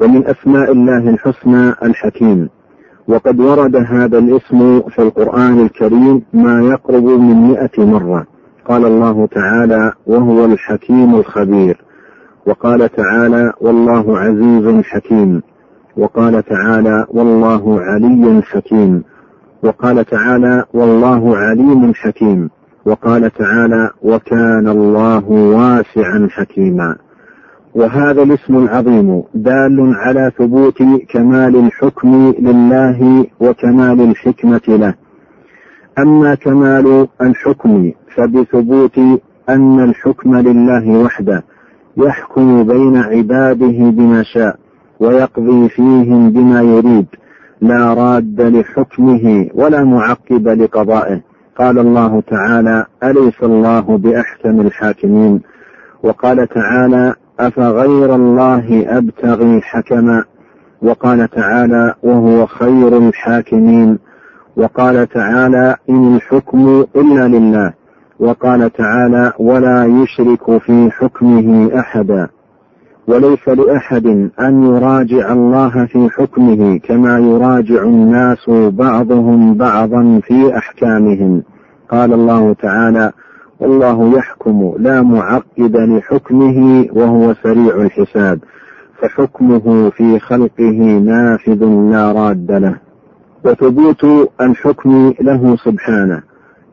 ومن أسماء الله الحسنى الحكيم. وقد ورد هذا الاسم في القرآن الكريم ما يقرب من مئة مرة. قال الله تعالى وهو الحكيم الخبير وقال تعالى والله عزيز حكيم وقال تعالى والله علي حكيم وقال تعالى والله عليم حكيم وقال تعالى وكان الله واسعا حكيما وهذا الاسم العظيم دال على ثبوت كمال الحكم لله وكمال الحكمة له. أما كمال الحكم فبثبوت أن الحكم لله وحده يحكم بين عباده بما شاء ويقضي فيهم بما يريد لا راد لحكمه ولا معقب لقضائه. قال الله تعالى أليس الله بأحكم الحاكمين؟ وقال تعالى أفغير الله أبتغي حكما وقال تعالى وهو خير الحاكمين وقال تعالى إن الحكم إلا لله وقال تعالى ولا يشرك في حكمه أحدا وليس لأحد أن يراجع الله في حكمه كما يراجع الناس بعضهم بعضا في أحكامهم. قال الله تعالى والله يحكم لا معقب لحكمه وهو سريع الحساب فحكمه في خلقه نافذ لا راد له. وثبوت الحكم له سبحانه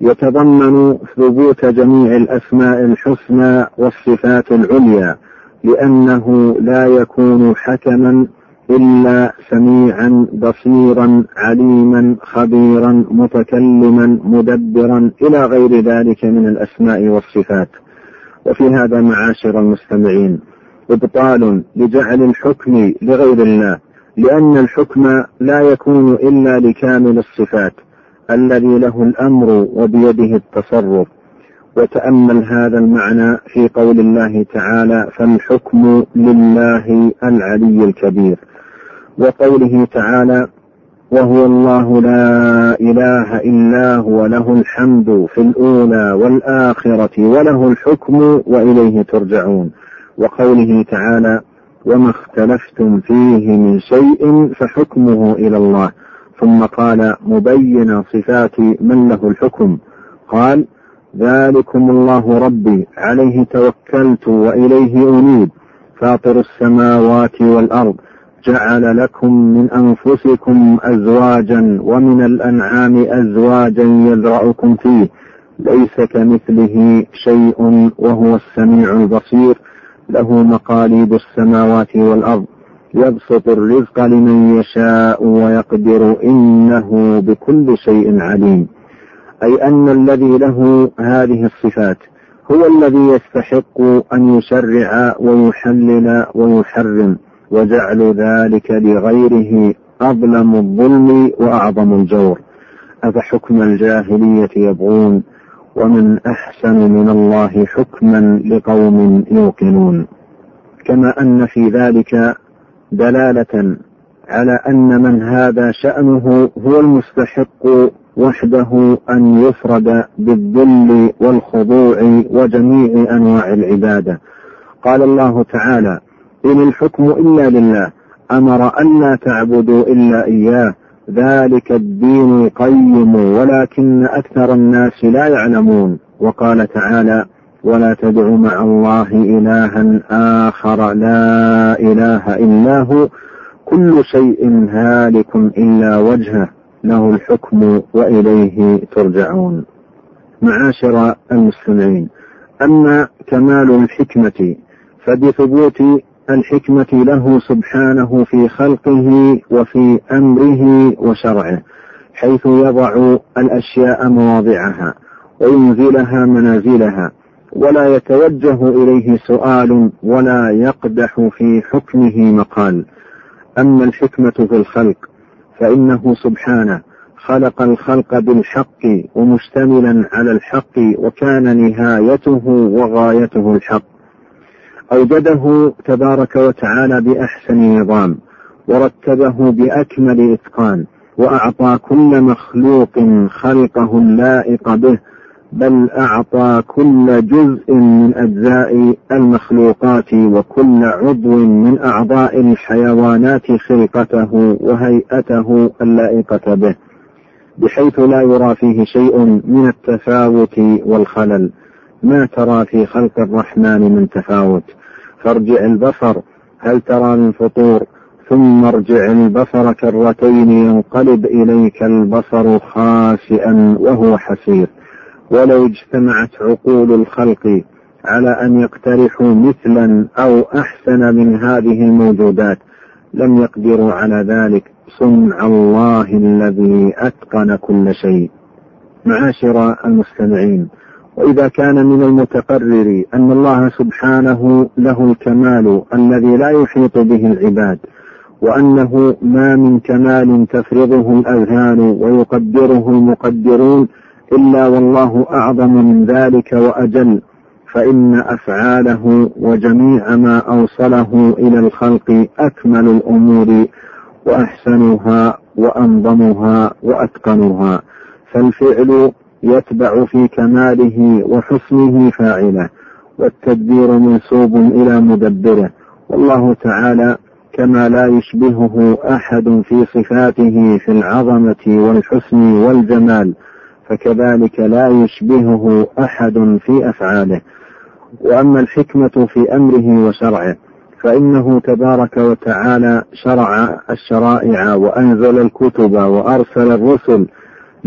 يتضمن ثبوت جميع الأسماء الحسنى والصفات العليا لأنه لا يكون حكما إلا سميعا بصيرا عليما خبيرا متكلما مدبرا إلى غير ذلك من الأسماء والصفات. وفي هذا معاشر المستمعين إبطال لجعل الحكم لغير الله لأن الحكم لا يكون إلا لكامل الصفات الذي له الأمر وبيده التصرف. وتأمل هذا المعنى في قول الله تعالى فالحكم لله العلي الكبير وقوله تعالى وهو الله لا إله إلا هو له الحمد في الأولى والآخرة وله الحكم وإليه ترجعون. وقوله تعالى وما اختلفتم فيه من شيء فحكمه إلى الله. ثم قال مبين صفات من له الحكم. قال ذلكم الله ربي عليه توكلت وإليه أنيب. فاطر السماوات والأرض جعل لكم من أنفسكم أزواجا ومن الأنعام أزواجا يذرأكم فيه. ليس كمثله شيء وهو السميع البصير. له مقاليد السماوات والأرض. يبسط الرزق لمن يشاء ويقدر إنه بكل شيء عليم. أي أن الذي له هذه الصفات هو الذي يستحق أن يشرع ويحلل ويحرم. وجعل ذلك لغيره أظلم الظلم وأعظم الجور. أفحكم الجاهلية يبغون ومن أحسن من الله حكما لقوم يوقنون. كما أن في ذلك دلالة على أن من هذا شأنه هو المستحق وحده أن يفرد بالذل والخضوع وجميع أنواع العبادة. قال الله تعالى إن الحكم إلا لله أمر ألا تعبدوا إلا إياه. ذلك الدين القيم ولكن أكثر الناس لا يعلمون. وقال تعالى ولا تدع مع الله إلها آخر لا إله إلا هو. كل شيء هالك إلا وجهه. له الحكم وإليه ترجعون. معاشر المستمعين أما كمال الحكمة فبثبوت الحكمة له سبحانه في خلقه وفي أمره وشرعه حيث يضع الأشياء مواضعها وينزلها منازلها ولا يتوجه إليه سؤال ولا يقدح في حكمه مقال. أما الحكمة في الخلق فإنه سبحانه خلق الخلق بالحق ومشتملا على الحق وكان نهايته وغايته الحق. أوجده تبارك وتعالى بأحسن نظام ورتبه بأكمل إتقان وأعطى كل مخلوق خلقه اللائق به بل أعطى كل جزء من أجزاء المخلوقات وكل عضو من أعضاء الحيوانات خلقته وهيئته اللائقة به بحيث لا يرى فيه شيء من التفاوت والخلل. ما ترى في خلق الرحمن من تفاوت. فارجع البصر هل ترى من فطور؟ ثم ارجع البصر كرتين ينقلب إليك البصر خاسئا وهو حسير. ولو اجتمعت عقول الخلق على أن يقترحوا مثلا أو أحسن من هذه الموجودات لم يقدروا على ذلك. صنع الله الذي أتقن كل شيء. معاشر المستمعين وإذا كان من المتقرر أن الله سبحانه له الكمال الذي لا يحيط به العباد وأنه ما من كمال تفرضه الأذهان ويقدره المقدرون إلا والله أعظم من ذلك وأجل فإن أفعاله وجميع ما أوصله إلى الخلق أكمل الأمور وأحسنها وأنظمها وأتقنها. فالفعل يتبع في كماله وحسنه فاعله والتدبير منسوب إلى مدبره. والله تعالى كما لا يشبهه أحد في صفاته في العظمة والحسن والجمال فكذلك لا يشبهه أحد في أفعاله. وأما الحكمة في أمره وشرعه فإنه تبارك وتعالى شرع الشرائع وأنزل الكتب وأرسل الرسل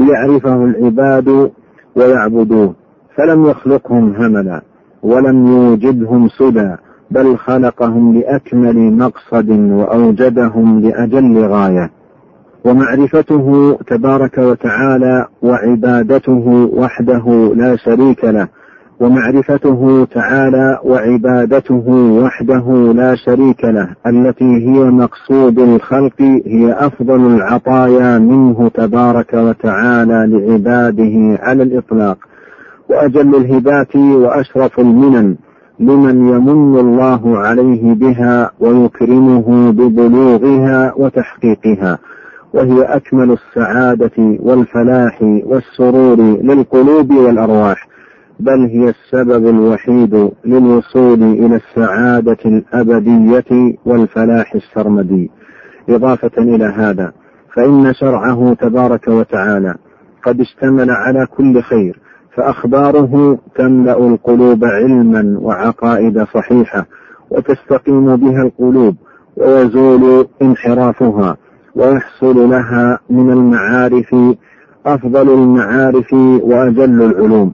ليعرفه العباد ويعبدوه فلم يخلقهم هملا ولم يوجدهم سدى بل خلقهم لأكمل مقصد وأوجدهم لأجل غاية. ومعرفته تبارك وتعالى وعبادته وحده لا شريك له ومعرفته تعالى وعبادته وحده لا شريك له التي هي مقصود الخلق هي أفضل العطايا منه تبارك وتعالى لعباده على الإطلاق. وأجل الهبات وأشرف المنن لمن يمن الله عليه بها ويكرمه ببلوغها وتحقيقها. وهي أكمل السعادة والفلاح والسرور للقلوب والأرواح. بل هي السبب الوحيد للوصول إلى السعادة الأبدية والفلاح السرمدي. إضافة إلى هذا فإن شرعه تبارك وتعالى قد اشتمل على كل خير فأخباره تملأ القلوب علما وعقائد صحيحة وتستقيم بها القلوب ويزول انحرافها ويحصل لها من المعارف أفضل المعارف وأجل العلوم.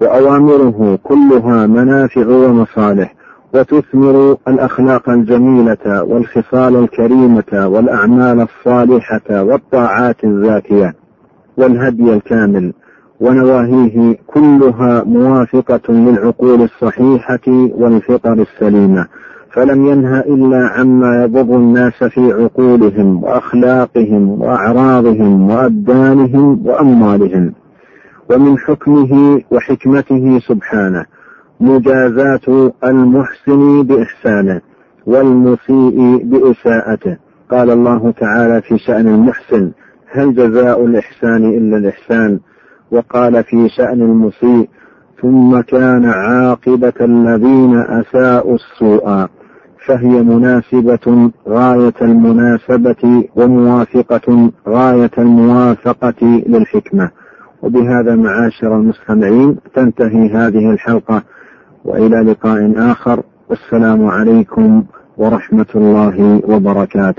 وأوامره كلها منافع ومصالح وتثمر الأخلاق الجميلة والخصال الكريمة والأعمال الصالحة والطاعات الزاكية والهدي الكامل ونواهيه كلها موافقة للعقول الصحيحة والفطر السليمة فلم ينهى إلا عما يضر الناس في عقولهم وأخلاقهم وأعراضهم وأبدانهم وأموالهم. ومن حكمه وحكمته سبحانه مجازاة المحسن بإحسانه والمسيء بإساءته. قال الله تعالى في شأن المحسن هل جزاء الإحسان إلا الإحسان؟ وقال في شأن المسيء ثم كان عاقبة الذين أساءوا السوء فهي مناسبة غاية المناسبة وموافقة غاية الموافقة للحكمة. وبهذا معاشر المستمعين تنتهي هذه الحلقة وإلى لقاء آخر والسلام عليكم ورحمة الله وبركاته.